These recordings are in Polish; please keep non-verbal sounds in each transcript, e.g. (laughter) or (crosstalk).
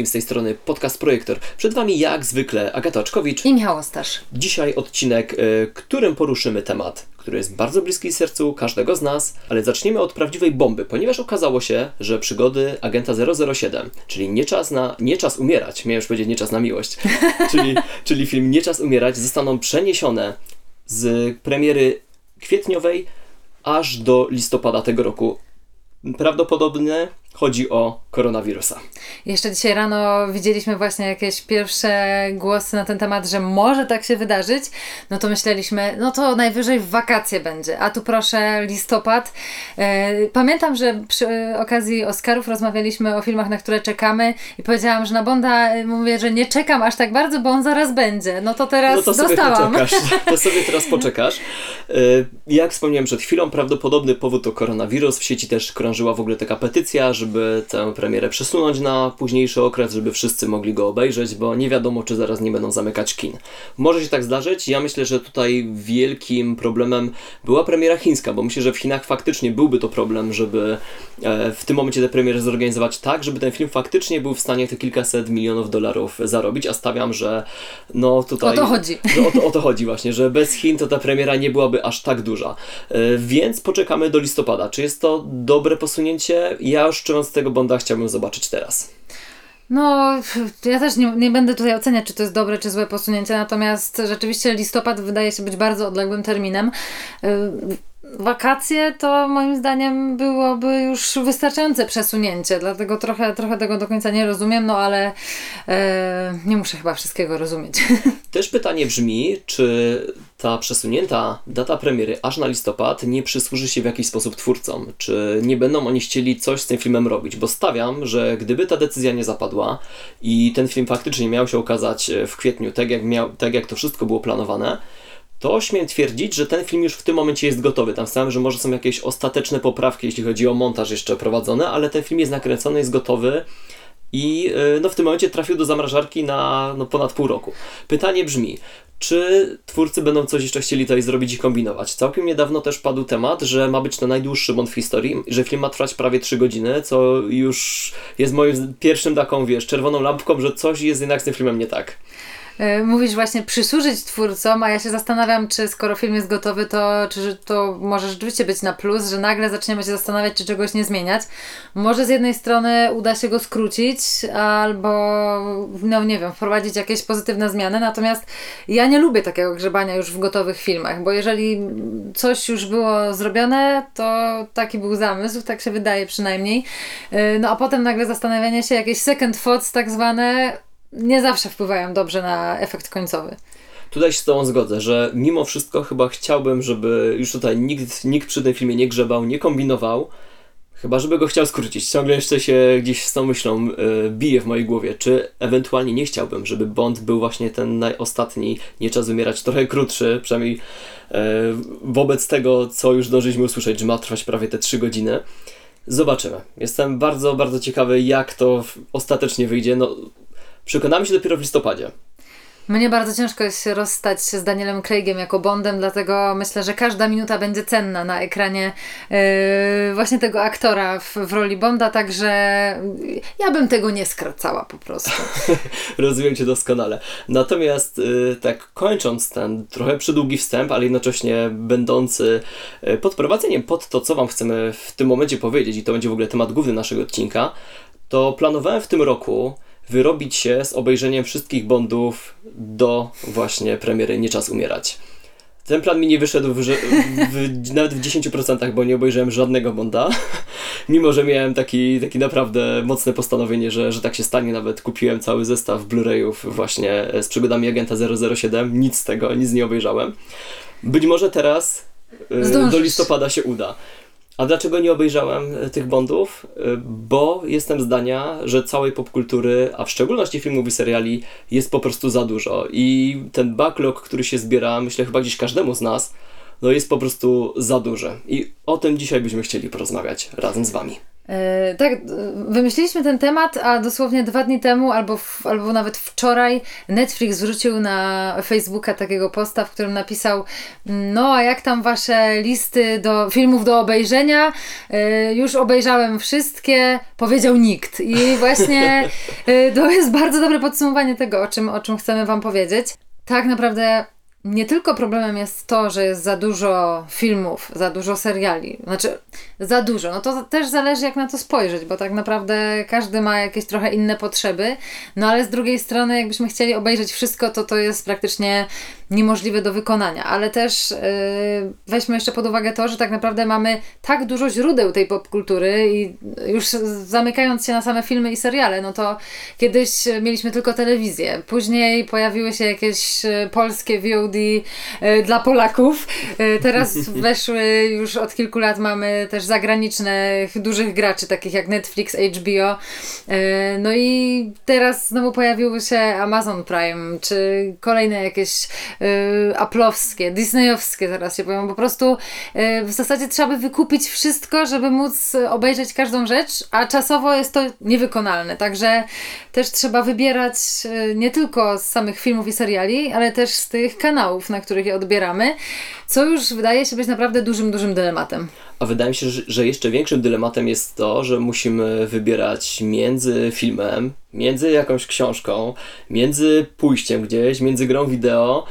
wszystkim z tej strony Podcast Projektor. Przed Wami jak zwykle Agata Oczkowicz. I Michał Ostasz. Dzisiaj odcinek, y, którym poruszymy temat, który jest bardzo bliski sercu każdego z nas, ale zaczniemy od prawdziwej bomby, ponieważ okazało się, że przygody agenta 007, czyli nie czas, na, nie czas umierać, miałem już powiedzieć nie czas na miłość, (laughs) czyli, czyli film Nie czas umierać, zostaną przeniesione z premiery kwietniowej aż do listopada tego roku. Prawdopodobnie chodzi o koronawirusa. Jeszcze dzisiaj rano widzieliśmy właśnie jakieś pierwsze głosy na ten temat, że może tak się wydarzyć. No to myśleliśmy, no to najwyżej w wakacje będzie. A tu proszę, listopad. E, pamiętam, że przy okazji Oscarów rozmawialiśmy o filmach, na które czekamy i powiedziałam, że na Bonda e, mówię, że nie czekam aż tak bardzo, bo on zaraz będzie. No to teraz no to sobie dostałam. Poczekasz. (laughs) To sobie teraz poczekasz. E, jak wspomniałem przed chwilą, prawdopodobny powód to koronawirus. W sieci też krążyła w ogóle taka petycja, żeby tę premierę przesunąć na późniejszy okres, żeby wszyscy mogli go obejrzeć, bo nie wiadomo, czy zaraz nie będą zamykać kin. Może się tak zdarzyć. Ja myślę, że tutaj wielkim problemem była premiera chińska, bo myślę, że w Chinach faktycznie byłby to problem, żeby e, w tym momencie tę premierę zorganizować tak, żeby ten film faktycznie był w stanie te kilkaset milionów dolarów zarobić, a stawiam, że no tutaj... O to chodzi. (laughs) O to, o to chodzi właśnie, że bez Chin to ta premiera nie byłaby aż tak duża. E, Więc poczekamy do listopada. Czy jest to dobre posunięcie? Ja już czytając tego Bonda chciałbym zobaczyć teraz. No, ja też nie, nie będę tutaj oceniać, czy to jest dobre, czy złe posunięcie, natomiast rzeczywiście listopad wydaje się być bardzo odległym terminem. Yy, Wakacje to moim zdaniem byłoby już wystarczające przesunięcie, dlatego trochę, trochę tego do końca nie rozumiem, no ale e, nie muszę chyba wszystkiego rozumieć. (laughs) Też pytanie brzmi, czy ta przesunięta data premiery aż na listopad nie przysłuży się w jakiś sposób twórcom? Czy nie będą oni chcieli coś z tym filmem robić? Bo stawiam, że gdyby ta decyzja nie zapadła i ten film faktycznie miał się okazać w kwietniu, tak jak, miał, tak jak to wszystko było planowane, to śmiem twierdzić, że ten film już w tym momencie jest gotowy. Tam stałem, że może są jakieś ostateczne poprawki, jeśli chodzi o montaż jeszcze prowadzone, ale ten film jest nakręcony, jest gotowy i no, w tym momencie trafił do zamrażarki na no, ponad pół roku. Pytanie brzmi, czy twórcy będą coś jeszcze chcieli tutaj zrobić i kombinować? Całkiem niedawno też padł temat, że ma być to najdłuższy Bond w historii, że film ma trwać prawie 3 godziny, co już jest moim pierwszym taką, wiesz, czerwoną lampką, że coś jest jednak z tym filmem nie tak. Mówisz właśnie przysłużyć twórcom, a ja się zastanawiam, czy skoro film jest gotowy, to czy to może rzeczywiście być na plus, że nagle zaczniemy się zastanawiać, czy czegoś nie zmieniać. Może z jednej strony uda się go skrócić, albo no nie wiem, wprowadzić jakieś pozytywne zmiany, natomiast ja nie lubię takiego grzebania już w gotowych filmach, bo jeżeli coś już było zrobione, to taki był zamysł, tak się wydaje przynajmniej. No a potem nagle zastanawianie się, jakieś second thoughts tak zwane, nie zawsze wpływają dobrze na efekt końcowy. Tutaj się z Tobą zgodzę, że mimo wszystko chyba chciałbym, żeby już tutaj nikt, nikt przy tym filmie nie grzebał, nie kombinował, chyba żeby go chciał skrócić. Ciągle jeszcze się gdzieś z tą myślą yy, bije w mojej głowie, czy ewentualnie nie chciałbym, żeby Bond był właśnie ten najostatni, nie czas umierać, trochę krótszy, przynajmniej yy, wobec tego, co już zdążyliśmy usłyszeć, że ma trwać prawie te 3 godziny. Zobaczymy. Jestem bardzo, bardzo ciekawy, jak to ostatecznie wyjdzie. No, Przekonamy się dopiero w listopadzie. Mnie bardzo ciężko jest się rozstać z Danielem Craigiem jako Bondem, dlatego myślę, że każda minuta będzie cenna na ekranie yy, właśnie tego aktora w, w, roli Bonda, także ja bym tego nie skracała po prostu. (laughs) Rozumiem Cię doskonale. Natomiast yy, tak kończąc ten trochę przydługi wstęp, ale jednocześnie będący yy, podprowadzeniem pod to, co Wam chcemy w tym momencie powiedzieć i to będzie w ogóle temat główny naszego odcinka, to planowałem w tym roku wyrobić się z obejrzeniem wszystkich Bondów do właśnie premiery Nie Czas Umierać. Ten plan mi nie wyszedł w, w, (laughs) nawet w 10%, bo nie obejrzałem żadnego Bonda. (laughs) Mimo, że miałem taki, taki naprawdę mocne postanowienie, że, że tak się stanie. Nawet kupiłem cały zestaw Blu-rayów właśnie z przygodami Agenta 007. Nic z tego, nic nie obejrzałem. Być może teraz Zdążysz. do listopada się uda. A dlaczego nie obejrzałem e, tych Bondów? E, bo jestem zdania, że całej popkultury, a w szczególności filmów i seriali, jest po prostu za dużo. I ten backlog, który się zbiera, myślę chyba gdzieś każdemu z nas, no jest po prostu za duże. I o tym dzisiaj byśmy chcieli porozmawiać razem z Wami. E, tak, e, wymyśliliśmy ten temat, a dosłownie dwa dni temu, albo, w, albo nawet wczoraj, Netflix wrzucił na Facebooka takiego posta, w którym napisał: No, a jak tam wasze listy do filmów do obejrzenia? E, już obejrzałem wszystkie, powiedział nikt. I (laughs) właśnie to jest bardzo dobre podsumowanie tego, o czym, o czym chcemy Wam powiedzieć. Tak naprawdę nie tylko problemem jest to, że jest za dużo filmów, za dużo seriali. Znaczy, za dużo. No to też zależy, jak na to spojrzeć, bo tak naprawdę każdy ma jakieś trochę inne potrzeby. No ale z drugiej strony, jakbyśmy chcieli obejrzeć wszystko, to to jest praktycznie niemożliwe do wykonania. Ale też yy, weźmy jeszcze pod uwagę to, że tak naprawdę mamy tak dużo źródeł tej popkultury i już zamykając się na same filmy i seriale, no to kiedyś mieliśmy tylko telewizję. Później pojawiły się jakieś y, polskie VOD yy, dla Polaków. Yy, teraz (laughs) weszły już od kilku lat mamy też zagranicznych dużych graczy, takich jak Netflix, HBO. E, no i teraz znowu pojawiły się Amazon Prime, czy kolejne jakieś y, Apple'owskie, Disneyowskie zaraz się powiem. Po prostu y, w zasadzie trzeba by wykupić wszystko, żeby móc obejrzeć każdą rzecz, a czasowo jest to niewykonalne. Także też trzeba wybierać y, nie tylko z samych filmów i seriali, ale też z tych kanałów, na których je odbieramy, co już wydaje się być naprawdę dużym, dużym dylematem. A wydaje mi się, że jeszcze większym dylematem jest to, że musimy wybierać między filmem, między jakąś książką, między pójściem gdzieś, między grą wideo.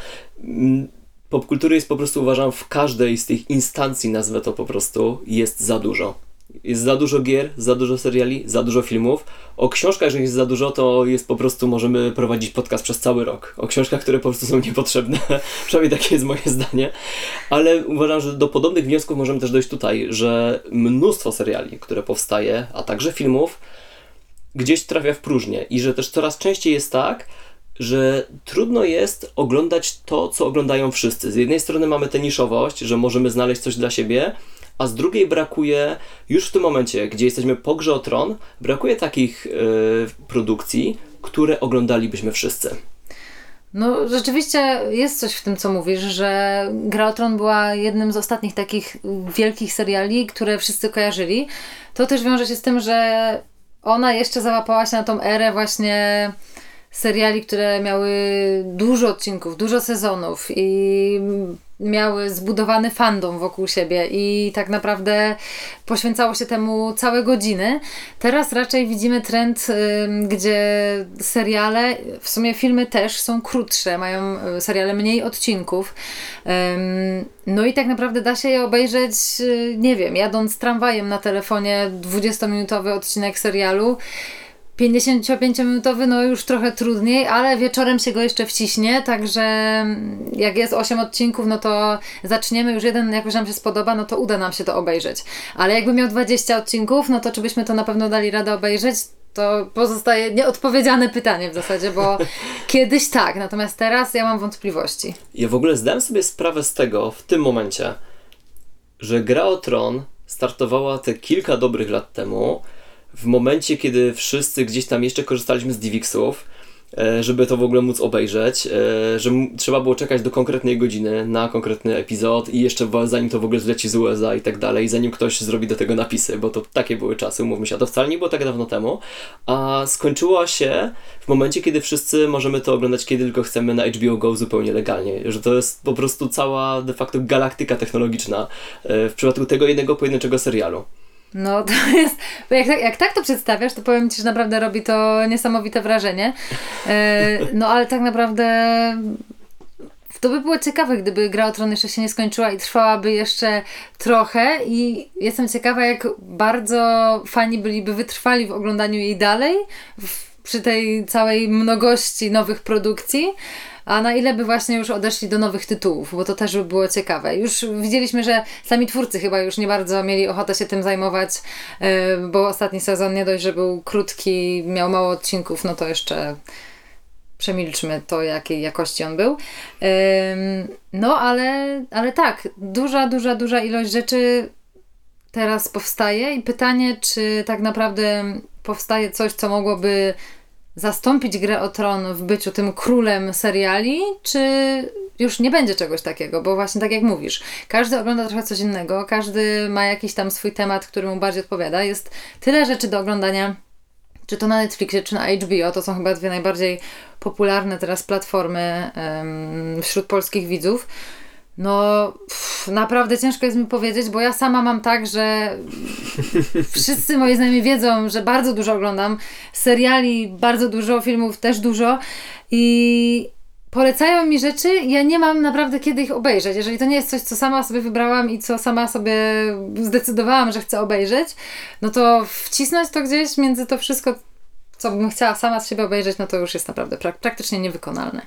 Mm, popkultury jest po prostu, uważam, w każdej z tych instancji, nazwę to po prostu, jest za dużo. Jest za dużo gier, za dużo seriali, za dużo filmów. O książkach, jeżeli jest za dużo, to jest po prostu, możemy prowadzić podcast przez cały rok. O książkach, które po prostu są (laughs) niepotrzebne. Przynajmniej takie jest moje zdanie. Ale uważam, że do podobnych wniosków możemy też dojść tutaj, że mnóstwo seriali, które powstaje, a także filmów, gdzieś trafia w próżnię i że też coraz częściej jest tak, że trudno jest oglądać to, co oglądają wszyscy. Z jednej strony mamy tę niszowość, że możemy znaleźć coś dla siebie, a z drugiej brakuje już w tym momencie, gdzie jesteśmy po grze o tron, brakuje takich yy, produkcji, które oglądalibyśmy wszyscy. No, rzeczywiście jest coś w tym, co mówisz, że Gra o Tron była jednym z ostatnich takich wielkich seriali, które wszyscy kojarzyli. To też wiąże się z tym, że ona jeszcze załapała się na tą erę właśnie seriali, które miały dużo odcinków, dużo sezonów i miały zbudowany fandom wokół siebie i tak naprawdę poświęcało się temu całe godziny. Teraz raczej widzimy trend, gdzie seriale, w sumie filmy też są krótsze, mają y, seriale mniej odcinków. No i tak naprawdę da się je obejrzeć, y, nie wiem, jadąc tramwajem na telefonie 20-minutowy odcinek serialu 55-minutowy, no już trochę trudniej, ale wieczorem się go jeszcze wciśnie, także jak jest 8 odcinków, no to zaczniemy już jeden, jak już nam się spodoba, no to uda nam się to obejrzeć. Ale jakby miał 20 odcinków, no to czy byśmy to na pewno dali radę obejrzeć? To pozostaje nieodpowiedziane pytanie w zasadzie, bo (laughs) kiedyś tak, natomiast teraz ja mam wątpliwości. Ja w ogóle zdałem sobie sprawę z tego w tym momencie, że Gra o Tron startowała te kilka dobrych lat temu, w momencie, kiedy wszyscy gdzieś tam jeszcze korzystaliśmy z DivXów, e, żeby to w ogóle móc obejrzeć, e, że trzeba było czekać do konkretnej godziny na konkretny epizod i jeszcze zanim to w ogóle zleci z USA i tak dalej, zanim ktoś zrobi do tego napisy, bo to takie były czasy, umówmy się, a to wcale nie było tak dawno temu, a skończyło się w momencie, kiedy wszyscy możemy to oglądać kiedy tylko chcemy na HBO Go zupełnie legalnie, że to jest po prostu cała de facto galaktyka technologiczna e, w przypadku tego jednego pojedynczego serialu. No to (laughs) jest, jak, tak, jak tak to przedstawiasz, to powiem Ci, że naprawdę robi to niesamowite wrażenie. E, no ale tak naprawdę to by było ciekawe, gdyby Gra o Tron jeszcze się nie skończyła i trwałaby jeszcze trochę i jestem ciekawa, jak bardzo fani byliby wytrwali w oglądaniu jej dalej, w, przy tej całej mnogości nowych produkcji, a na ile by właśnie już odeszli do nowych tytułów, bo to też by było ciekawe. Już widzieliśmy, że sami twórcy chyba już nie bardzo mieli ochotę się tym zajmować, e, bo ostatni sezon nie dość, że był krótki, miał mało odcinków, no to jeszcze przemilczmy to, jakiej jakości on był. No, ale, ale tak, duża, duża, duża ilość rzeczy teraz powstaje i pytanie, czy tak naprawdę powstaje coś, co mogłoby zastąpić grę o tron w byciu tym królem seriali, czy już nie będzie czegoś takiego, bo właśnie tak jak mówisz, każdy ogląda trochę coś innego, każdy ma jakiś tam swój temat, który mu bardziej odpowiada. Jest tyle rzeczy do oglądania, czy to na Netflixie, czy na HBO, to są chyba dwie najbardziej popularne teraz platformy um, wśród polskich widzów. No, pff, naprawdę ciężko jest mi powiedzieć, bo ja sama mam tak, że wszyscy moi znajomi wiedzą, że bardzo dużo oglądam seriali, bardzo dużo filmów, też dużo i polecają mi rzeczy, ja nie mam naprawdę kiedy ich obejrzeć. Jeżeli to nie jest coś, co sama sobie wybrałam i co sama sobie zdecydowałam, że chcę obejrzeć, no to wcisnąć to gdzieś między to wszystko, co bym chciała sama z siebie obejrzeć, no to już jest naprawdę prak praktycznie niewykonalne.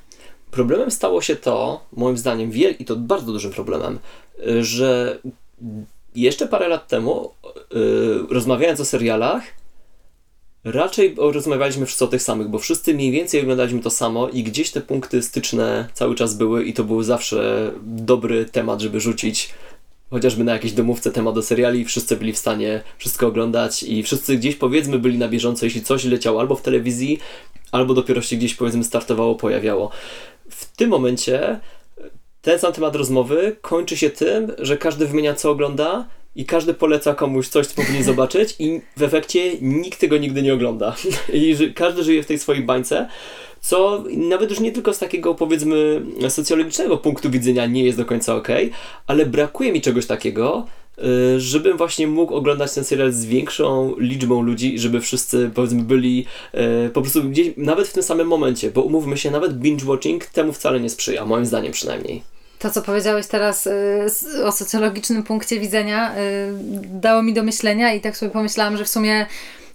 Problemem stało się to, moim zdaniem, wiel i to bardzo dużym problemem, że jeszcze parę lat temu, yy, rozmawiając o serialach, raczej rozmawialiśmy wszyscy o tych samych, bo wszyscy mniej więcej oglądaliśmy to samo i gdzieś te punkty styczne cały czas były i to był zawsze dobry temat, żeby rzucić chociażby na jakiejś domówce temat do seriali wszyscy byli w stanie wszystko oglądać i wszyscy gdzieś powiedzmy byli na bieżąco, jeśli coś leciało albo w telewizji, albo dopiero się gdzieś powiedzmy startowało, pojawiało. W tym momencie ten sam temat rozmowy kończy się tym, że każdy wymienia co ogląda i każdy poleca komuś coś, co powinien (laughs) zobaczyć i w efekcie nikt tego nigdy nie ogląda. (laughs) I że każdy żyje w tej swojej bańce, co nawet już nie tylko z takiego powiedzmy socjologicznego punktu widzenia nie jest do końca ok, ale brakuje mi czegoś takiego, żebym właśnie mógł oglądać ten serial z większą liczbą ludzi, żeby wszyscy powiedzmy byli y, po prostu gdzieś, nawet w tym samym momencie, bo umówmy się, nawet binge-watching temu wcale nie sprzyja, moim zdaniem przynajmniej. To, co powiedziałeś teraz y, o socjologicznym punkcie widzenia, y, dało mi do myślenia i tak sobie pomyślałam, że w sumie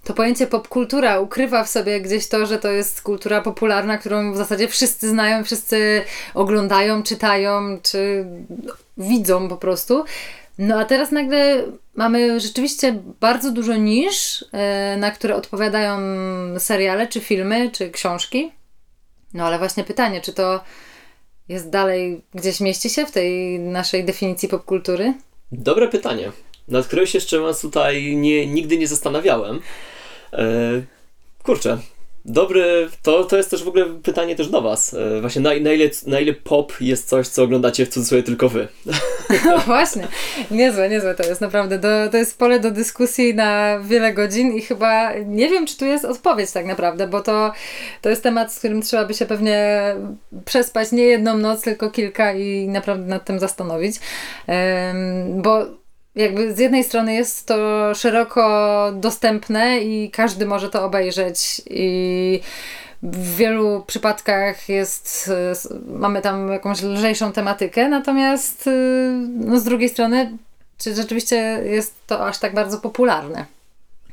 to pojęcie popkultura ukrywa w sobie gdzieś to, że to jest kultura popularna, którą w zasadzie wszyscy znają, wszyscy oglądają, czytają, czy widzą po prostu. No a teraz nagle mamy rzeczywiście bardzo dużo nisz, y, na które odpowiadają seriale, czy filmy, czy książki. No ale właśnie pytanie, czy to jest dalej, gdzieś mieści się w tej naszej definicji popkultury? Dobre pytanie, nad którym się jeszcze tutaj nie, nigdy nie zastanawiałem. E, kurczę, Dobry, to, to jest też w ogóle pytanie też do Was. E, właśnie na, na, ile, na ile pop jest coś, co oglądacie w cudzysłowie tylko Wy? (laughs) No właśnie, niezłe, niezłe to jest naprawdę. Do, to jest pole do dyskusji na wiele godzin i chyba nie wiem, czy tu jest odpowiedź tak naprawdę, bo to, to jest temat, z którym trzeba by się pewnie przespać nie jedną noc, tylko kilka i naprawdę nad tym zastanowić. Um, bo jakby z jednej strony jest to szeroko dostępne i każdy może to obejrzeć i w wielu przypadkach jest, mamy tam jakąś lżejszą tematykę, natomiast no z drugiej strony, czy rzeczywiście jest to aż tak bardzo popularne?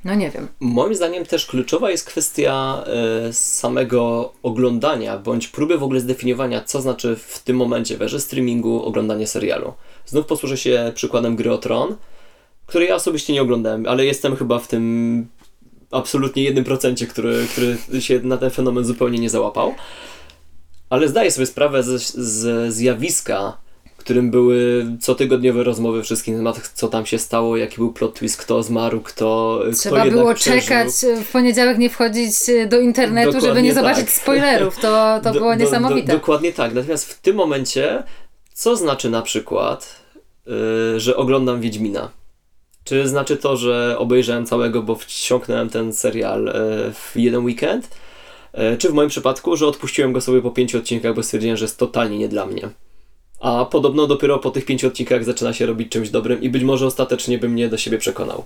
No nie wiem. Moim zdaniem też kluczowa jest kwestia y, samego oglądania, bądź próby w ogóle zdefiniowania, co znaczy w tym momencie w streamingu oglądanie serialu. Znów posłużę się przykładem Gry o Tron, której ja osobiście nie oglądałem, ale jestem chyba w tym absolutnie jednym procencie, który, który się na ten fenomen zupełnie nie załapał. Ale zdaję sobie sprawę z, z zjawiska, którym były cotygodniowe rozmowy wszystkich na temat, co tam się stało, jaki był plot twist, kto zmarł, kto Trzeba kto było czekać, w poniedziałek nie wchodzić do internetu, dokładnie żeby nie zobaczyć tak. spoilerów. To, to do, było niesamowite. Do, do, dokładnie tak. Natomiast w tym momencie, co znaczy na przykład, yy, że oglądam Wiedźmina? Czy znaczy to, że obejrzałem całego, bo wciągnąłem ten serial e, w jeden weekend? Czy w moim przypadku, że odpuściłem go sobie po pięciu odcinkach, bo stwierdziłem, że jest totalnie nie dla mnie? A podobno dopiero po tych pięciu odcinkach zaczyna się robić czymś dobrym i być może ostatecznie by mnie do siebie przekonał.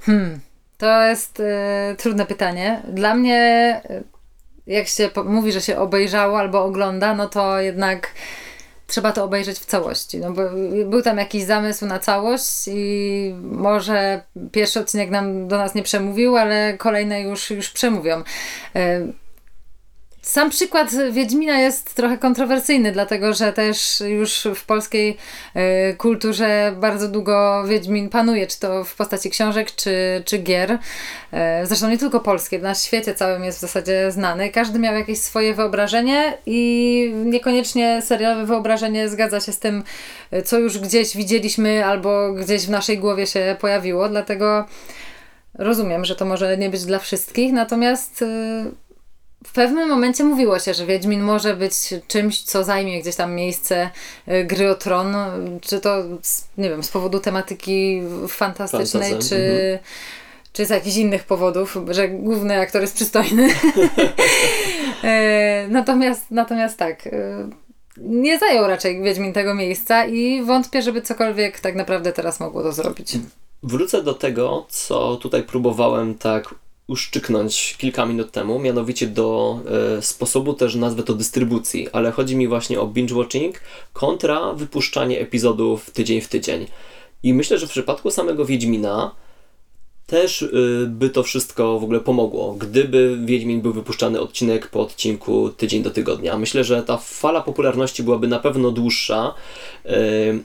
Hmm, to jest y, trudne pytanie. Dla mnie, jak się mówi, że się obejrzało albo ogląda, no to jednak trzeba to obejrzeć w całości. No bo był tam jakiś zamysł na całość i może pierwszy odcinek nam do nas nie przemówił, ale kolejne już, już przemówią. E, sam przykład Wiedźmina jest trochę kontrowersyjny, dlatego że też już w polskiej y, kulturze bardzo długo Wiedźmin panuje, czy to w postaci książek, czy, czy gier. Y, zresztą nie tylko polskie, na świecie całym jest w zasadzie znany. Każdy miał jakieś swoje wyobrażenie i niekoniecznie serialowe wyobrażenie zgadza się z tym, co już gdzieś widzieliśmy albo gdzieś w naszej głowie się pojawiło, dlatego rozumiem, że to może nie być dla wszystkich, natomiast y, w pewnym momencie mówiło się, że Wiedźmin może być czymś, co zajmie gdzieś tam miejsce y, gry o tron, czy to, z, nie wiem, z powodu tematyki fantastycznej, Fantasy, czy, mhm. czy z jakichś innych powodów, że główny aktor jest przystojny. (laughs) E, natomiast, natomiast tak, y, nie zajął raczej Wiedźmin tego miejsca i wątpię, żeby cokolwiek tak naprawdę teraz mogło to zrobić. Wrócę do tego, co tutaj próbowałem tak uszczyknąć kilka minut temu, mianowicie do e, sposobu też nazwę to dystrybucji, ale chodzi mi właśnie o binge watching kontra wypuszczanie epizodów tydzień w tydzień. I myślę, że w przypadku samego Wiedźmina też y, by to wszystko w ogóle pomogło, gdyby Wiedźmin był wypuszczany odcinek po odcinku tydzień do tygodnia. Myślę, że ta fala popularności byłaby na pewno dłuższa y,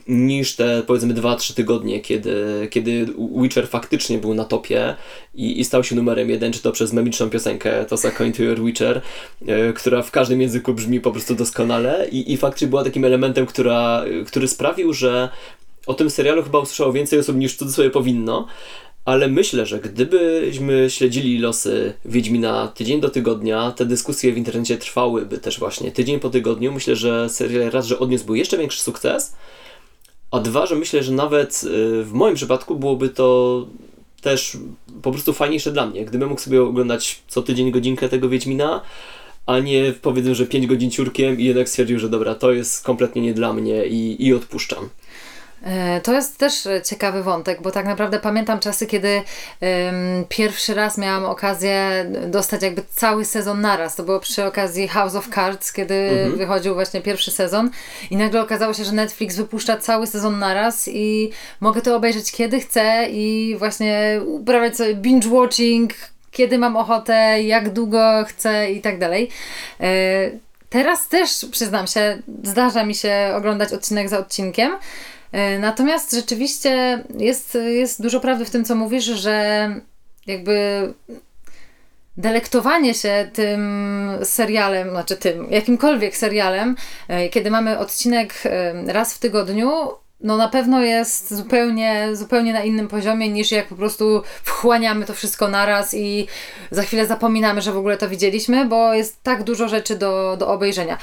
niż te powiedzmy 2-3 tygodnie, kiedy, kiedy Witcher faktycznie był na topie i, i stał się numerem jeden, czy to przez memiczną piosenkę Tosa Coin to Your Witcher, y, która w każdym języku brzmi po prostu doskonale i, i faktycznie była takim elementem, która, który sprawił, że o tym serialu chyba usłyszało więcej osób niż w cudzysłowie powinno, ale myślę, że gdybyśmy śledzili losy Wiedźmina tydzień do tygodnia, te dyskusje w internecie trwałyby też właśnie tydzień po tygodniu. Myślę, że serial raz, że odniósłby jeszcze większy sukces, a dwa, że myślę, że nawet y, w moim przypadku byłoby to też po prostu fajniejsze dla mnie. Gdybym mógł sobie oglądać co tydzień godzinkę tego Wiedźmina, a nie powiedzmy, że 5 godzin ciurkiem i jednak stwierdził, że dobra, to jest kompletnie nie dla mnie i, i odpuszczam. E, To jest też e, ciekawy wątek, bo tak naprawdę pamiętam czasy, kiedy em, pierwszy raz miałam okazję dostać jakby cały sezon naraz. To było przy okazji House of Cards, kiedy wychodził właśnie pierwszy sezon i nagle okazało się, że Netflix wypuszcza cały sezon naraz i mogę to obejrzeć kiedy chcę i właśnie uprawiać sobie binge watching, kiedy mam ochotę, jak długo chcę i tak dalej. E, Teraz też, przyznam się, zdarza mi się oglądać odcinek za odcinkiem. E, Natomiast rzeczywiście jest, jest dużo prawdy w tym, co mówisz, że jakby delektowanie się tym serialem, znaczy tym, jakimkolwiek serialem, e, kiedy mamy odcinek e, raz w tygodniu, no na pewno jest zupełnie, zupełnie na innym poziomie niż jak po prostu wchłaniamy to wszystko naraz i za chwilę zapominamy, że w ogóle to widzieliśmy, bo jest tak dużo rzeczy do, do obejrzenia.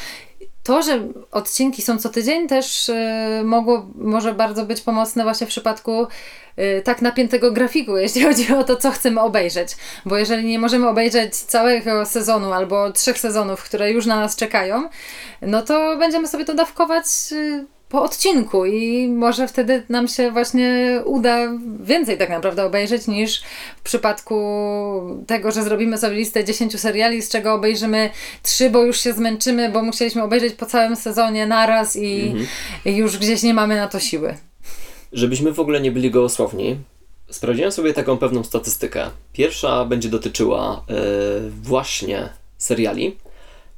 To, że odcinki są co tydzień, też y, mogło, może bardzo być pomocne właśnie w przypadku y, tak napiętego grafiku, jeśli (laughs) chodzi o to, co chcemy obejrzeć. Bo jeżeli nie możemy obejrzeć całego sezonu albo trzech sezonów, które już na nas czekają, no to będziemy sobie to dawkować y, po odcinku i może wtedy nam się właśnie uda więcej tak naprawdę obejrzeć niż w przypadku tego, że zrobimy sobie listę 10 seriali, z czego obejrzymy 3, bo już się zmęczymy, bo musieliśmy obejrzeć po całym sezonie naraz i, i już gdzieś nie mamy na to siły. Żebyśmy w ogóle nie byli gołosłowni, sprawdziłem sobie taką pewną statystykę. Pierwsza będzie dotyczyła e, właśnie seriali.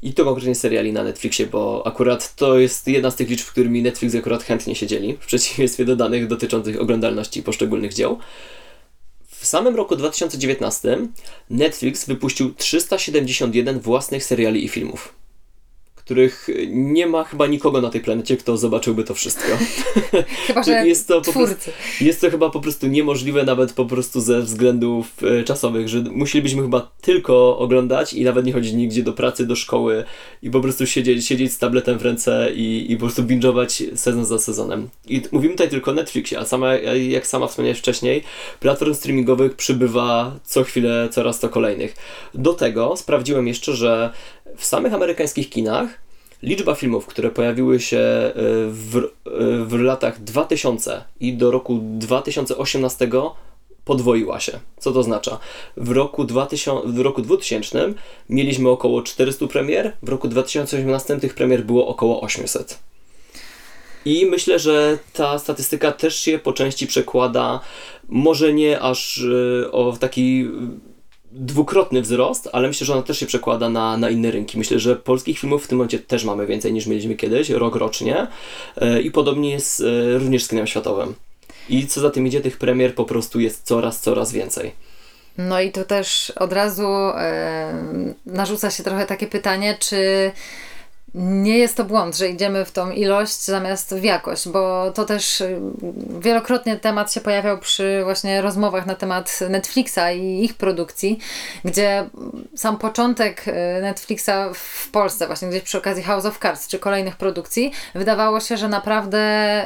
I to konkretnie seriali na Netflixie, bo akurat to jest jedna z tych liczb, którymi Netflix akurat chętnie się dzieli, w przeciwieństwie do danych dotyczących oglądalności poszczególnych dzieł. W samym roku 2019 Netflix wypuścił 371 własnych seriali i filmów, których nie ma chyba nikogo na tej planecie, kto zobaczyłby to wszystko. (laughs) Chyba, (laughs) że Jest to po prostu- twórcy. Jest to chyba po prostu niemożliwe, nawet po prostu ze względów e, czasowych, że musielibyśmy chyba tylko oglądać i nawet nie chodzić nigdzie do pracy, do szkoły i po prostu siedzieć, siedzieć z tabletem w ręce i, i po prostu binge'ować sezon za sezonem. I mówimy tutaj tylko o Netflixie, a sama, jak sama wspomniałeś wcześniej, platform streamingowych przybywa co chwilę coraz to kolejnych. Do tego sprawdziłem jeszcze, że w samych amerykańskich kinach liczba filmów, które pojawiły się e, w, e, w latach 2000 i do roku 2018 podwoiła się. Co to oznacza? W roku, 2000, w roku 2000 mieliśmy około 400 premier, w roku 2018 tych premier było około 800. I myślę, że ta statystyka też się po części przekłada, może nie aż e, o taki dwukrotny wzrost, ale myślę, że ona też się przekłada na, na inne rynki. Myślę, że polskich filmów w tym momencie też mamy więcej niż mieliśmy kiedyś, rok rocznie E, i podobnie jest e, również z kinem światowym. I co za tym idzie, tych premier po prostu jest coraz, coraz więcej. No i tu też od razu e, narzuca się trochę takie pytanie, czy nie jest to błąd, że idziemy w tą ilość zamiast w jakość, bo to też y, wielokrotnie temat się pojawiał przy właśnie rozmowach na temat Netflixa i ich produkcji, gdzie sam początek y, Netflixa w Polsce, właśnie gdzieś przy okazji House of Cards czy kolejnych produkcji, wydawało się, że naprawdę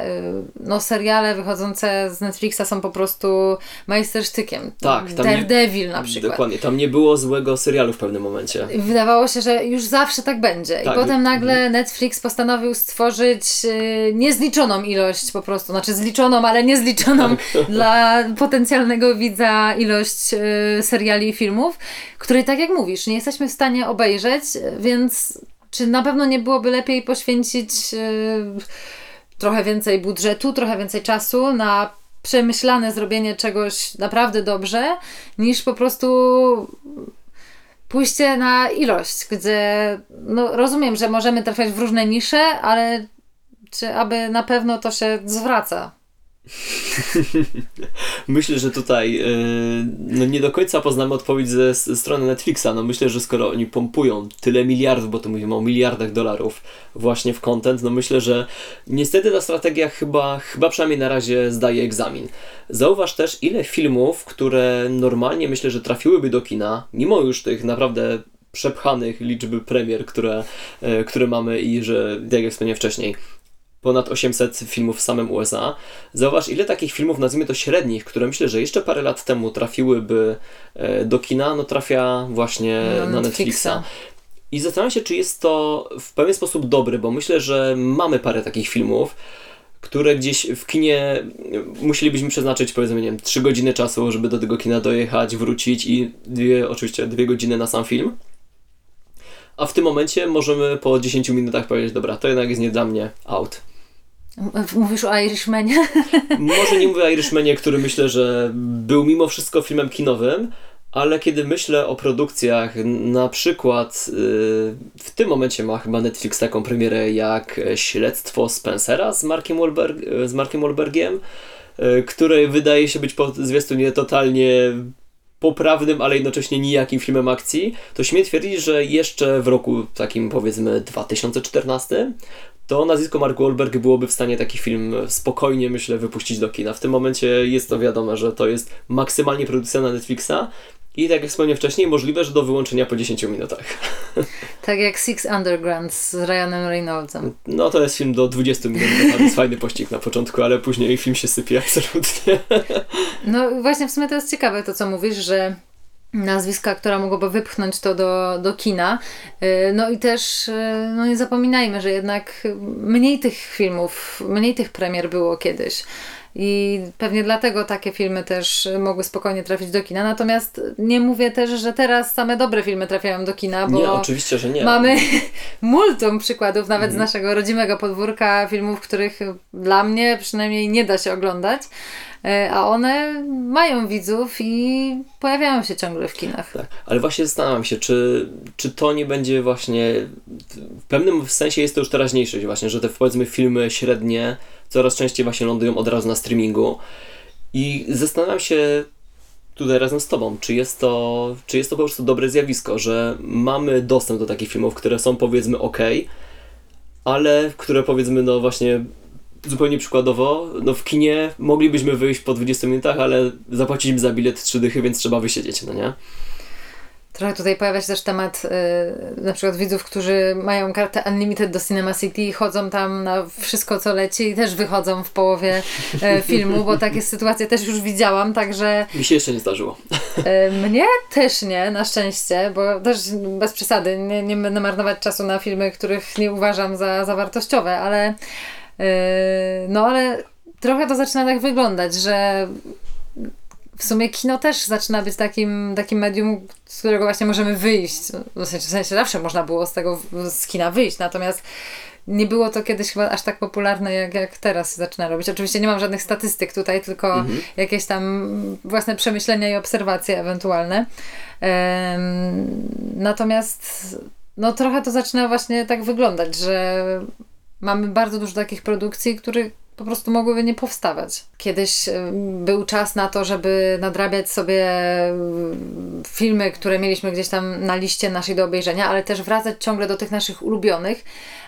y, no, seriale wychodzące z Netflixa są po prostu majstersztykiem. Tak, tam Daredevil nie, na przykład. Dokładnie, tam nie było złego serialu w pewnym momencie. Wydawało się, że już zawsze tak będzie. Tak. I potem nagle Netflix postanowił stworzyć y, niezliczoną ilość po prostu, znaczy zliczoną, ale niezliczoną (laughs) dla potencjalnego widza ilość y, seriali i filmów, której tak jak mówisz, nie jesteśmy w stanie obejrzeć, więc czy na pewno nie byłoby lepiej poświęcić y, trochę więcej budżetu, trochę więcej czasu na przemyślane zrobienie czegoś naprawdę dobrze, niż po prostu pójście na ilość, gdzie no, rozumiem, że możemy trafiać w różne nisze, ale czy aby na pewno to się zwraca? (laughs) Myślę, że tutaj yy, no nie do końca poznamy odpowiedź ze, strony Netflixa. No myślę, że skoro oni pompują tyle miliardów, bo tu mówimy o miliardach dolarów właśnie w content, no myślę, że niestety ta strategia chyba, chyba przynajmniej na razie zdaje egzamin. Zauważ też, ile filmów, które normalnie myślę, że trafiłyby do kina, mimo już tych naprawdę przepchanych liczby premier, które, yy, które mamy i że, jak ja wspomniałem wcześniej, ponad 800 filmów w samym USA. Zauważ, ile takich filmów, nazwijmy to średnich, które myślę, że jeszcze parę lat temu trafiłyby e, do kina, no trafia właśnie No, na Netflixa. Netflixa. I zastanawiam się, czy jest to w pewien sposób dobre, bo myślę, że mamy parę takich filmów, które gdzieś w kinie musielibyśmy przeznaczyć powiedzmy, nie wiem, 3 godziny czasu, żeby do tego kina dojechać, wrócić i dwie, oczywiście dwie godziny na sam film. A w tym momencie możemy po 10 minutach powiedzieć, dobra, to jednak jest nie dla mnie, out. Mówisz o Irishmanie? (laughs) Może nie mówię o Irishmanie, który myślę, że był mimo wszystko filmem kinowym, ale kiedy myślę o produkcjach, na przykład yy, w tym momencie ma chyba Netflix taką premierę jak Śledztwo Spencera z Markiem, Wahlberg, z Markiem Wahlbergiem, yy, które wydaje się być po zwiastunie totalnie poprawnym, ale jednocześnie nijakim filmem akcji, to śmiem twierdzić, że jeszcze w roku takim powiedzmy 2014 to nazwisko Mark Wahlberg byłoby w stanie taki film spokojnie, myślę, wypuścić do kina. W tym momencie jest to wiadome, że to jest maksymalnie produkcja na Netflixa i tak jak wspomniałem wcześniej, możliwe, że do wyłączenia po 10 minutach. (laughs) Tak jak Six Underground z Ryanem Reynoldsem. No to jest film do 20 minut, to jest fajny pościg na początku, ale później film się sypie absolutnie. No właśnie w sumie to jest ciekawe to, co mówisz, że nazwiska, która mogłoby wypchnąć to do, do kina. Yy, No i też yy, no nie zapominajmy, że jednak mniej tych filmów, mniej tych premier było kiedyś. I pewnie dlatego takie filmy też mogły spokojnie trafić do kina. Natomiast nie mówię też, że teraz same dobre filmy trafiają do kina, bo Nie, oczywiście, że nie. mamy (laughs) multum przykładów nawet z naszego rodzimego podwórka filmów, których dla mnie przynajmniej nie da się oglądać. E, A one mają widzów i pojawiają się ciągle w kinach. Tak, ale właśnie zastanawiam się, czy, czy to nie będzie właśnie. W pewnym sensie jest to już teraźniejszość, właśnie, że te powiedzmy filmy średnie coraz częściej właśnie lądują od razu na streamingu. I zastanawiam się tutaj razem z Tobą, czy jest to, czy jest to po prostu dobre zjawisko, że mamy dostęp do takich filmów, które są powiedzmy ok, ale które powiedzmy, no właśnie zupełnie przykładowo, no w kinie moglibyśmy wyjść po 20 minutach, ale zapłaciliśmy za bilet 3 dychy, więc trzeba wysiedzieć, no nie? Trochę tutaj pojawia się też temat y, na przykład widzów, którzy mają kartę Unlimited do Cinema City i chodzą tam na wszystko, co leci i też wychodzą w połowie y, (laughs) filmu, bo takie sytuacje też już widziałam, także Mi się jeszcze nie zdarzyło. y, mnie też nie, na szczęście, bo też bez przesady, nie, nie będę marnować czasu na filmy, których nie uważam za, za wartościowe, ale no ale trochę to zaczyna tak wyglądać, że w sumie kino też zaczyna być takim, takim medium, z którego właśnie możemy wyjść. W sensie, w sensie zawsze można było z tego z kina wyjść, natomiast nie było to kiedyś chyba aż tak popularne, jak, jak teraz się zaczyna robić. Oczywiście nie mam żadnych statystyk tutaj, tylko jakieś tam własne przemyślenia i obserwacje ewentualne. Natomiast no trochę to zaczyna właśnie tak wyglądać, że mamy bardzo dużo takich produkcji, których po prostu mogłyby nie powstawać. Kiedyś y, był czas na to, żeby nadrabiać sobie y, filmy, które mieliśmy gdzieś tam na liście naszej do obejrzenia, ale też wracać ciągle do tych naszych ulubionych.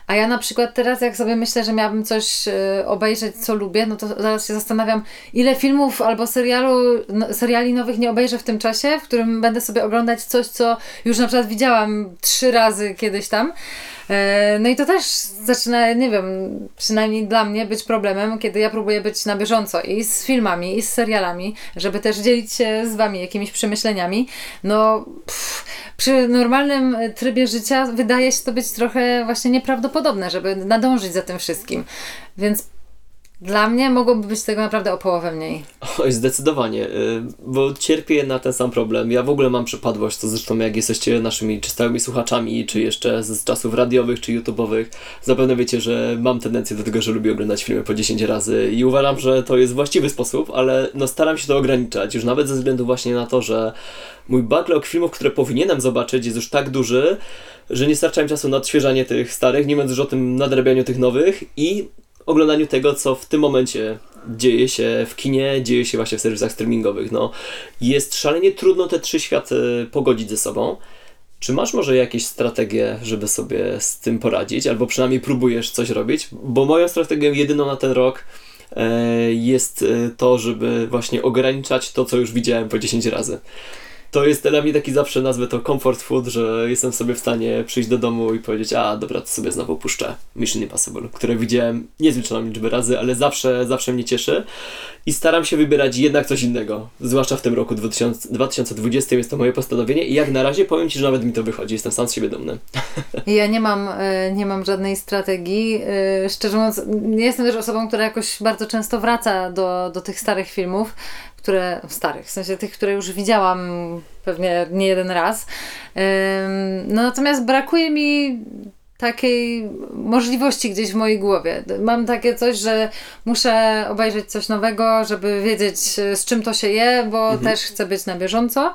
A ja na przykład teraz, jak sobie myślę, że miałabym coś y, obejrzeć, co lubię, no to zaraz się zastanawiam, ile filmów albo serialu, no, seriali nowych nie obejrzę w tym czasie, w którym będę sobie oglądać coś, co już na przykład widziałam trzy razy kiedyś tam. E, No i to też zaczyna, nie wiem, przynajmniej dla mnie być problemem, kiedy ja próbuję być na bieżąco i z filmami, i z serialami, żeby też dzielić się z Wami jakimiś przemyśleniami. No, pff, przy normalnym trybie życia wydaje się to być trochę właśnie nieprawdopodobne, żeby nadążyć za tym wszystkim. Więc dla mnie mogłoby być tego naprawdę o połowę mniej. Oj, zdecydowanie, y, bo cierpię na ten sam problem. Ja w ogóle mam przypadłość, to zresztą jak jesteście naszymi czy stałymi słuchaczami, czy jeszcze z czasów radiowych, czy YouTube'owych, zapewne wiecie, że mam tendencję do tego, że lubię oglądać filmy po 10 razy i uważam, że to jest właściwy sposób, ale no staram się to ograniczać, już nawet ze względu właśnie na to, że mój backlog filmów, które powinienem zobaczyć jest już tak duży, że nie starcza mi czasu na odświeżanie tych starych, nie mówiąc już o tym nadrabianiu tych nowych i oglądaniu tego, co w tym momencie dzieje się w kinie, dzieje się właśnie w serwisach streamingowych. No, jest szalenie trudno te trzy światy pogodzić ze sobą. Czy masz może jakieś strategie, żeby sobie z tym poradzić, albo przynajmniej próbujesz coś robić? Bo moją strategią jedyną na ten rok e, jest e, to, żeby właśnie ograniczać to, co już widziałem po 10 razy. To jest dla mnie taki zawsze nazwę to comfort food, że jestem sobie w stanie przyjść do domu i powiedzieć, a dobra, to sobie znowu puszczę Mission Impossible, które widziałem niezliczoną liczbę razy, ale zawsze, zawsze mnie cieszy i staram się wybierać jednak coś innego, zwłaszcza w tym roku 2000, 2020 jest to moje postanowienie i jak na razie powiem Ci, że nawet mi to wychodzi, jestem sam z siebie dumny. (laughs) Ja nie mam, e, nie mam żadnej strategii. E, Szczerze mówiąc, nie jestem też osobą, która jakoś bardzo często wraca do, do tych starych filmów, które, starych, w sensie tych, które już widziałam pewnie nie jeden raz. No natomiast brakuje mi takiej możliwości gdzieś w mojej głowie. Mam takie coś, że muszę obejrzeć coś nowego, żeby wiedzieć e, z czym to się je, bo też chcę być na bieżąco.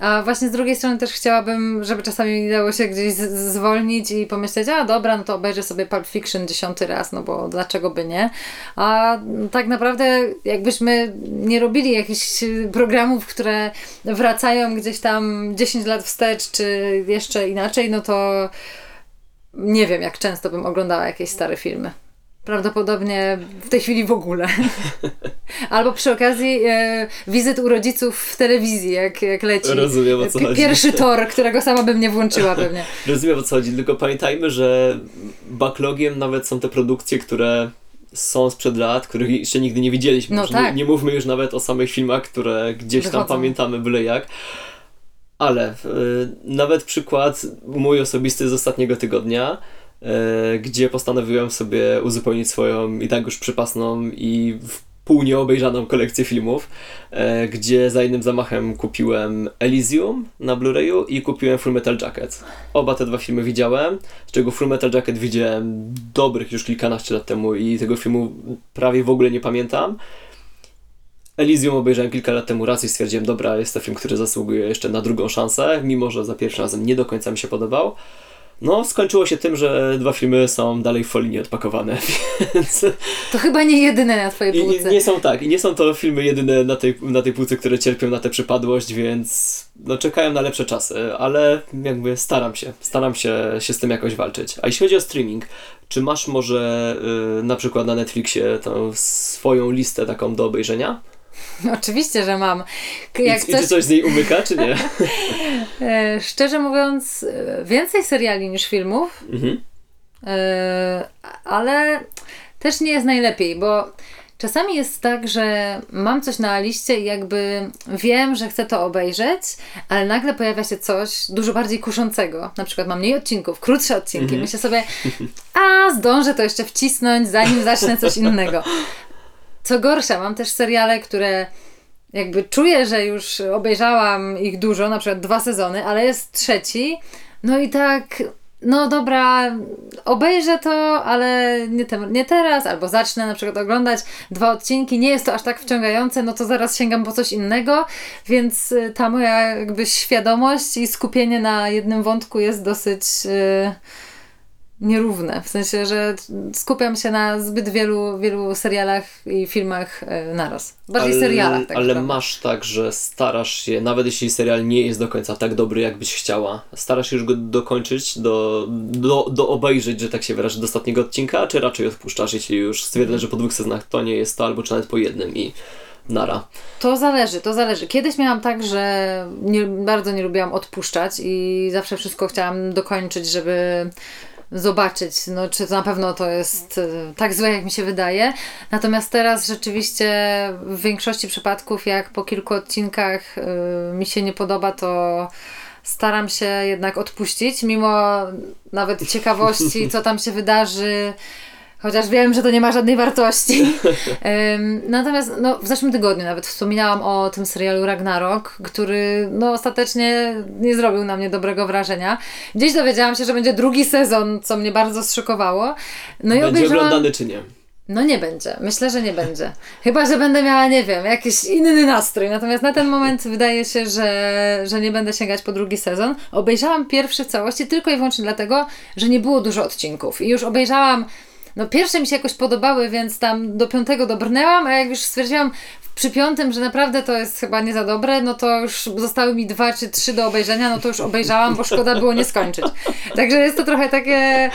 A właśnie z drugiej strony też chciałabym, żeby czasami dało się gdzieś zwolnić i pomyśleć, a dobra, no to obejrzę sobie Pulp Fiction dziesiąty raz, no bo dlaczego by nie? A tak naprawdę jakbyśmy nie robili jakichś programów, które wracają gdzieś tam 10 lat wstecz, czy jeszcze inaczej, no to nie wiem, jak często bym oglądała jakieś stare filmy. Prawdopodobnie w tej chwili w ogóle. (laughs) Albo przy okazji e, wizyt u rodziców w telewizji, jak, jak leci. Rozumiem, o co chodzi. Pierwszy (laughs) tor, którego sama bym nie włączyła pewnie. (laughs) Rozumiem o co chodzi, tylko pamiętajmy, że backlogiem nawet są te produkcje, które są sprzed lat, których jeszcze nigdy nie widzieliśmy. No tak. nie, nie mówmy już nawet o samych filmach, które gdzieś tam Wychodzą. pamiętamy byle jak. Ale y, nawet przykład mój osobisty z ostatniego tygodnia, gdzie postanowiłem sobie uzupełnić swoją i tak już przypasną i w pół nieobejrzaną kolekcję filmów, e, gdzie za jednym zamachem kupiłem Elysium na Blu-rayu i kupiłem Full Metal Jacket. Oba te dwa filmy widziałem, z czego Full Metal Jacket widziałem dobrych już kilkanaście lat temu i tego filmu prawie w ogóle nie pamiętam. Elysium obejrzałem kilka lat temu raz i stwierdziłem, dobra, jest to film, który zasługuje jeszcze na drugą szansę, mimo że za pierwszym razem nie do końca mi się podobał. No, skończyło się tym, że dwa filmy są dalej w folii nieodpakowane, (laughs) więc... To chyba nie jedyne na twojej I, I półce. nie są tak, i nie są to filmy jedyne na tej, na tej półce, które cierpią na tę przypadłość, więc no czekają na lepsze czasy, ale jakby staram się, staram się, się z tym jakoś walczyć. A jeśli chodzi o streaming, czy masz może y, na przykład na Netflixie tą swoją listę taką do obejrzenia? (laughs) Oczywiście, że mam. K- I, Jak I czy coś z niej umyka, czy nie? (laughs) e, szczerze mówiąc, e, więcej seriali niż filmów, Mhm. e, ale też nie jest najlepiej, bo czasami jest tak, że mam coś na liście i jakby wiem, że chcę to obejrzeć, ale nagle pojawia się coś dużo bardziej kuszącego. Na przykład mam mniej odcinków, krótsze odcinki. Myślę sobie, a zdążę to jeszcze wcisnąć, zanim zacznę coś innego. (laughs) Co gorsza, mam też seriale, które jakby czuję, że już obejrzałam ich dużo, na przykład dwa sezony, ale jest trzeci. No i tak, no dobra, obejrzę to, ale nie, te, nie teraz, albo zacznę na przykład oglądać dwa odcinki, nie jest to aż tak wciągające, no to zaraz sięgam po coś innego, więc y, ta moja jakby świadomość i skupienie na jednym wątku jest dosyć. y, nierówne. W sensie, że skupiam się na zbyt wielu, wielu serialach i filmach e, naraz. Bardziej serialach, tak Ale naprawdę. masz tak, że starasz się, nawet jeśli serial nie jest do końca tak dobry, jakbyś chciała, starasz się już go dokończyć, do, do, do obejrzeć, że tak się wyrażę, do ostatniego odcinka, czy raczej odpuszczasz, jeśli już stwierdzasz, że po dwóch sezonach to nie jest to, albo czy nawet po jednym i nara. To zależy, to zależy. Kiedyś miałam tak, że nie, bardzo nie lubiłam odpuszczać i zawsze wszystko chciałam dokończyć, żeby zobaczyć, no, czy to na pewno to jest e, tak złe, jak mi się wydaje. Natomiast teraz rzeczywiście w większości przypadków, jak po kilku odcinkach y, mi się nie podoba, to staram się jednak odpuścić, mimo nawet ciekawości, co tam się wydarzy. Chociaż wiem, że to nie ma żadnej wartości. (laughs) Natomiast no, w zeszłym tygodniu nawet wspominałam o tym serialu Ragnarok, który no, ostatecznie nie zrobił na mnie dobrego wrażenia. Gdzieś dowiedziałam się, że będzie drugi sezon, co mnie bardzo zszokowało. No i Będzie obejrzałam... oglądany czy nie? No nie będzie. Myślę, że nie będzie. Chyba, że będę miała, nie wiem, jakiś inny nastrój. Natomiast na ten moment wydaje się, że, że nie będę sięgać po drugi sezon. Obejrzałam pierwszy w całości tylko i wyłącznie dlatego, że nie było dużo odcinków. I już obejrzałam. No pierwsze mi się jakoś podobały, więc tam do piątego dobrnęłam, a jak już stwierdziłam przy piątym, że naprawdę to jest chyba nie za dobre, no to już zostały mi dwa czy trzy do obejrzenia, no to już obejrzałam, bo szkoda było nie skończyć. Także jest to trochę takie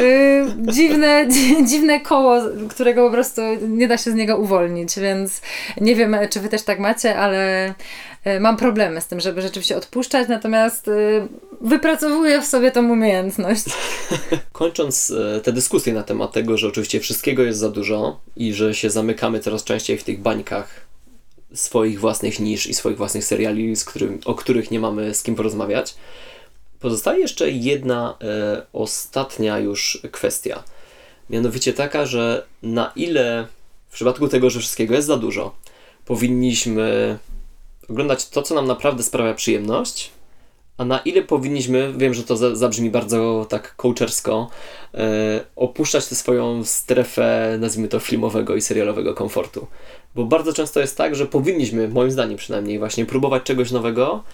y, dziwne, (laughs) dziwne koło, którego po prostu nie da się z niego uwolnić, więc nie wiem, czy wy też tak macie, ale mam problemy z tym, żeby rzeczywiście odpuszczać, natomiast y, wypracowuję w sobie tą umiejętność. (laughs) Kończąc e, te dyskusje na temat tego, że oczywiście wszystkiego jest za dużo i że się zamykamy coraz częściej w tych bańkach swoich własnych nisz i swoich własnych seriali, którym, o których nie mamy z kim porozmawiać, pozostaje jeszcze jedna e, ostatnia już kwestia. Mianowicie taka, że na ile w przypadku tego, że wszystkiego jest za dużo, powinniśmy oglądać to, co nam naprawdę sprawia przyjemność, a na ile powinniśmy, wiem, że to za, zabrzmi bardzo tak coachersko, e, opuszczać tę swoją strefę, nazwijmy to filmowego i serialowego komfortu. Bo bardzo często jest tak, że powinniśmy, moim zdaniem przynajmniej, właśnie próbować czegoś nowego,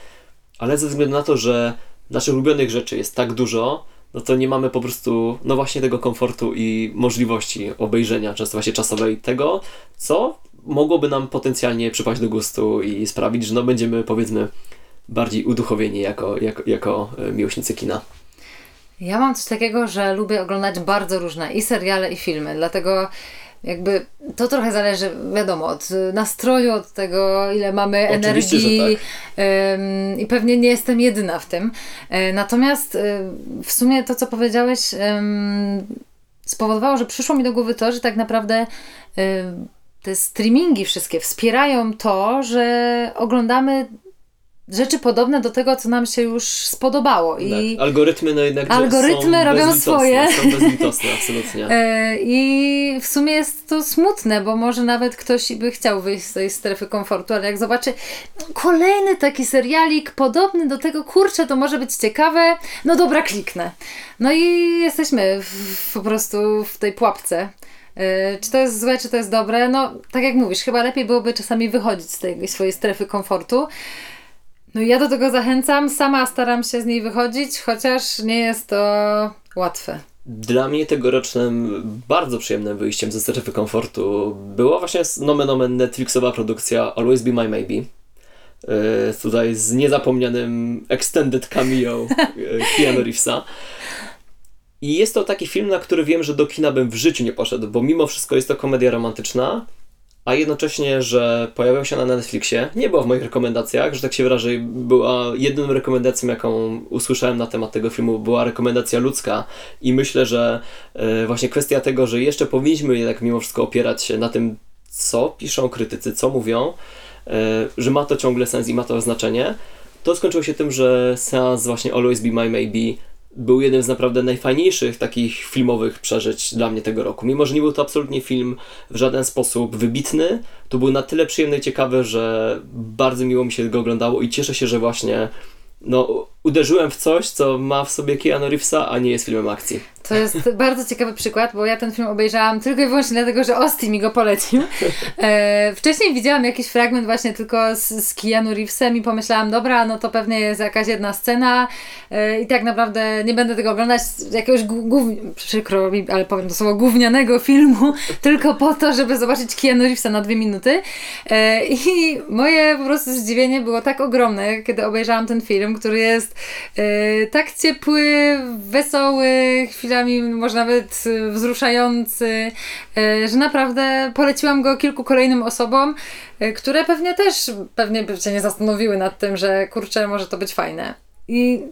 ale ze względu na to, że naszych ulubionych rzeczy jest tak dużo, no to nie mamy po prostu, no właśnie tego komfortu i możliwości obejrzenia, często właśnie czasowej, tego, co mogłoby nam potencjalnie przypaść do gustu i sprawić, że no będziemy, powiedzmy, bardziej uduchowieni jako, jako, jako e, miłośnicy kina. Ja mam coś takiego, że lubię oglądać bardzo różne i seriale, i filmy, dlatego jakby to trochę zależy, wiadomo, od nastroju, od tego, ile mamy Oczywiście, energii tak. ym, i pewnie nie jestem jedyna w tym. E, natomiast y, w sumie to, co powiedziałeś, spowodowało, że przyszło mi do głowy to, że tak naprawdę te streamingi wszystkie wspierają to, że oglądamy rzeczy podobne do tego, co nam się już spodobało. I Tak. Algorytmy no jednak Algorytmy są robią swoje. Są bezlitosne, absolutnie. (laughs) E, I w sumie jest to smutne, bo może nawet ktoś by chciał wyjść z tej strefy komfortu, ale jak zobaczy kolejny taki serialik podobny do tego, kurczę, to może być ciekawe, no dobra, kliknę. No i jesteśmy w, po prostu w tej pułapce. E, Czy to jest złe, czy to jest dobre? No, tak jak mówisz, chyba lepiej byłoby czasami wychodzić z tej swojej strefy komfortu. No ja do tego zachęcam, sama staram się z niej wychodzić, chociaż nie jest to łatwe. Dla mnie tegorocznym bardzo przyjemnym wyjściem ze strefy komfortu była właśnie nomen omen Netflixowa produkcja Always Be My Maybe. Yy, tutaj z niezapomnianym extended cameo yy, Keanu Reevesa. I jest to taki film, na który wiem, że do kina bym w życiu nie poszedł, bo mimo wszystko jest to komedia romantyczna, a jednocześnie, że pojawiał się na Netflixie, nie była w moich rekomendacjach, że tak się wyrażę, była jedyną rekomendacją, jaką usłyszałem na temat tego filmu, była rekomendacja ludzka. I myślę, że e, właśnie kwestia tego, że jeszcze powinniśmy jednak mimo wszystko opierać się na tym, co piszą krytycy, co mówią, e, że ma to ciągle sens i ma to znaczenie, to skończyło się tym, że seans właśnie Always Be My Maybe był jednym z naprawdę najfajniejszych takich filmowych przeżyć dla mnie tego roku. Mimo, że nie był to absolutnie film w żaden sposób wybitny, to był na tyle przyjemny i ciekawy, że bardzo miło mi się go oglądało i cieszę się, że właśnie no, uderzyłem w coś, co ma w sobie Keanu Reevesa, a nie jest filmem akcji. To jest bardzo ciekawy przykład, bo ja ten film obejrzałam tylko i wyłącznie dlatego, że Austin mi go polecił. E, wcześniej widziałam jakiś fragment właśnie tylko z, z Keanu Reevesem i pomyślałam, dobra, no to pewnie jest jakaś jedna scena e, i tak naprawdę nie będę tego oglądać jakiegoś gó- przykro mi, ale powiem to słowo, gównianego filmu, (laughs) tylko po to, żeby zobaczyć Keanu Reevesa na dwie minuty. E, I moje po prostu zdziwienie było tak ogromne, kiedy obejrzałam ten film, który jest e, tak ciepły, wesoły, chwilami może nawet e, wzruszający, e, że naprawdę poleciłam go kilku kolejnym osobom, e, które pewnie też pewnie by się nie zastanowiły nad tym, że kurczę, może to być fajne. I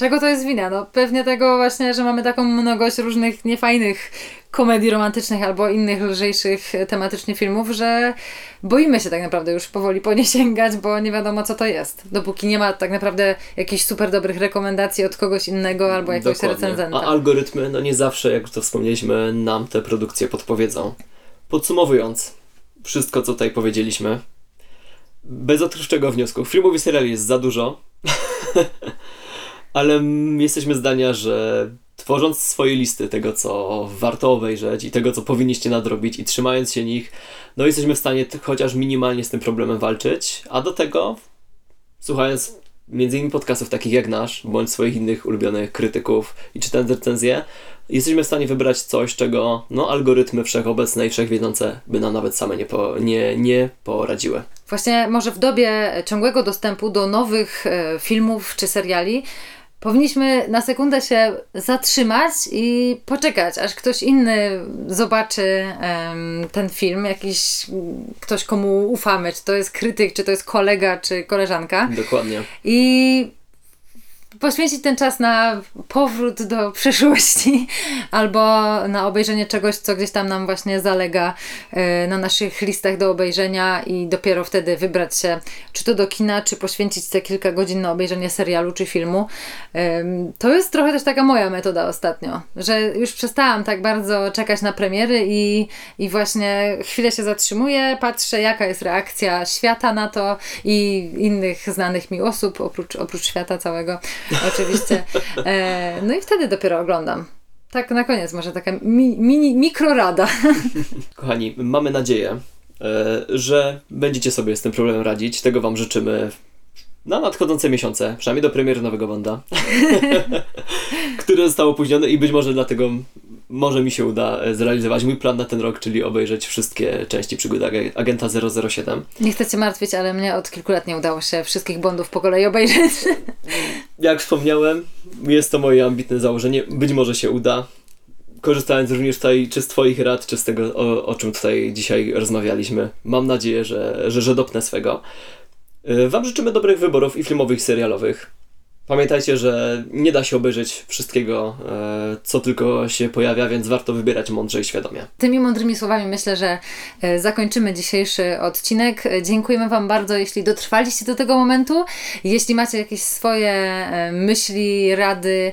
czego to jest wina? No pewnie tego właśnie, że mamy taką mnogość różnych niefajnych komedii romantycznych albo innych lżejszych tematycznie filmów, że boimy się tak naprawdę już powoli po nie sięgać, bo nie wiadomo co to jest. Dopóki nie ma tak naprawdę jakichś super dobrych rekomendacji od kogoś innego albo jakiegoś Dokładnie. recenzenta. A algorytmy, no nie zawsze, jak to wspomnieliśmy, nam te produkcje podpowiedzą. Podsumowując, wszystko co tutaj powiedzieliśmy, bez odkrywczego wniosku, filmów i seriali jest za dużo, (laughs) ale jesteśmy zdania, że tworząc swoje listy tego, co warto obejrzeć i tego, co powinniście nadrobić i trzymając się nich, no jesteśmy w stanie chociaż minimalnie z tym problemem walczyć, a do tego słuchając między innymi podcastów takich jak nasz, bądź swoich innych ulubionych krytyków i czytając recenzje, jesteśmy w stanie wybrać coś, czego no, algorytmy wszechobecne i wszechwiedzące by nam nawet same nie, po, nie, nie poradziły. Właśnie może w dobie ciągłego dostępu do nowych e, filmów czy seriali powinniśmy na sekundę się zatrzymać i poczekać, aż ktoś inny zobaczy em, ten film, jakiś ktoś, komu ufamy, czy to jest krytyk, czy to jest kolega, czy koleżanka. Dokładnie. I poświęcić ten czas na powrót do przeszłości (laughs) albo na obejrzenie czegoś, co gdzieś tam nam właśnie zalega e, na naszych listach do obejrzenia i dopiero wtedy wybrać się czy to do kina, czy poświęcić te kilka godzin na obejrzenie serialu czy filmu. To jest trochę też taka moja metoda ostatnio, że już przestałam tak bardzo czekać na premiery i, i właśnie chwilę się zatrzymuję, patrzę jaka jest reakcja świata na to i innych znanych mi osób, oprócz, oprócz świata całego (laughs) oczywiście. E, no i wtedy dopiero oglądam. Tak na koniec może taka mi, mini, mikrorada. (laughs) Kochani, mamy nadzieję, e, że będziecie sobie z tym problemem radzić. Tego Wam życzymy na nadchodzące miesiące, przynajmniej do premiery nowego Bonda, (laughs) który został opóźniony i być może dlatego może mi się uda e, zrealizować mój plan na ten rok, czyli obejrzeć wszystkie części przygód ag- Agenta 007. Nie chcę Cię martwić, ale mnie od kilku lat nie udało się wszystkich Bondów po kolei obejrzeć. (laughs) Jak wspomniałem, jest to moje ambitne założenie. Być może się uda. Korzystając również tutaj czy z Twoich rad, czy z tego, o, o czym tutaj dzisiaj rozmawialiśmy. Mam nadzieję, że, że, że dopnę swego. Y, Wam życzymy dobrych wyborów i filmowych, i serialowych. Pamiętajcie, że nie da się obejrzeć wszystkiego, e, co tylko się pojawia, więc warto wybierać mądrze i świadomie. Tymi mądrymi słowami myślę, że e, zakończymy dzisiejszy odcinek. E, Dziękujemy Wam bardzo, jeśli dotrwaliście do tego momentu. Jeśli macie jakieś swoje myśli, rady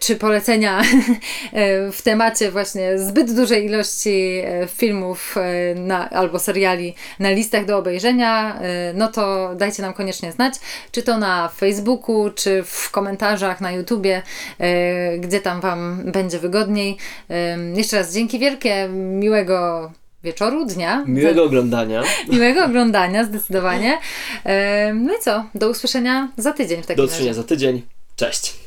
czy polecenia (laughs) w temacie właśnie zbyt dużej ilości filmów na, albo seriali na listach do obejrzenia, no to dajcie nam koniecznie znać, czy to na Facebooku, czy w komentarzach na YouTubie, e, gdzie tam Wam będzie wygodniej. Em, Jeszcze raz dzięki wielkie, miłego wieczoru, dnia. Miłego oglądania. miłego oglądania, zdecydowanie. Em, No i co? Do usłyszenia za tydzień w takim Do razie. usłyszenia za tydzień. Cześć!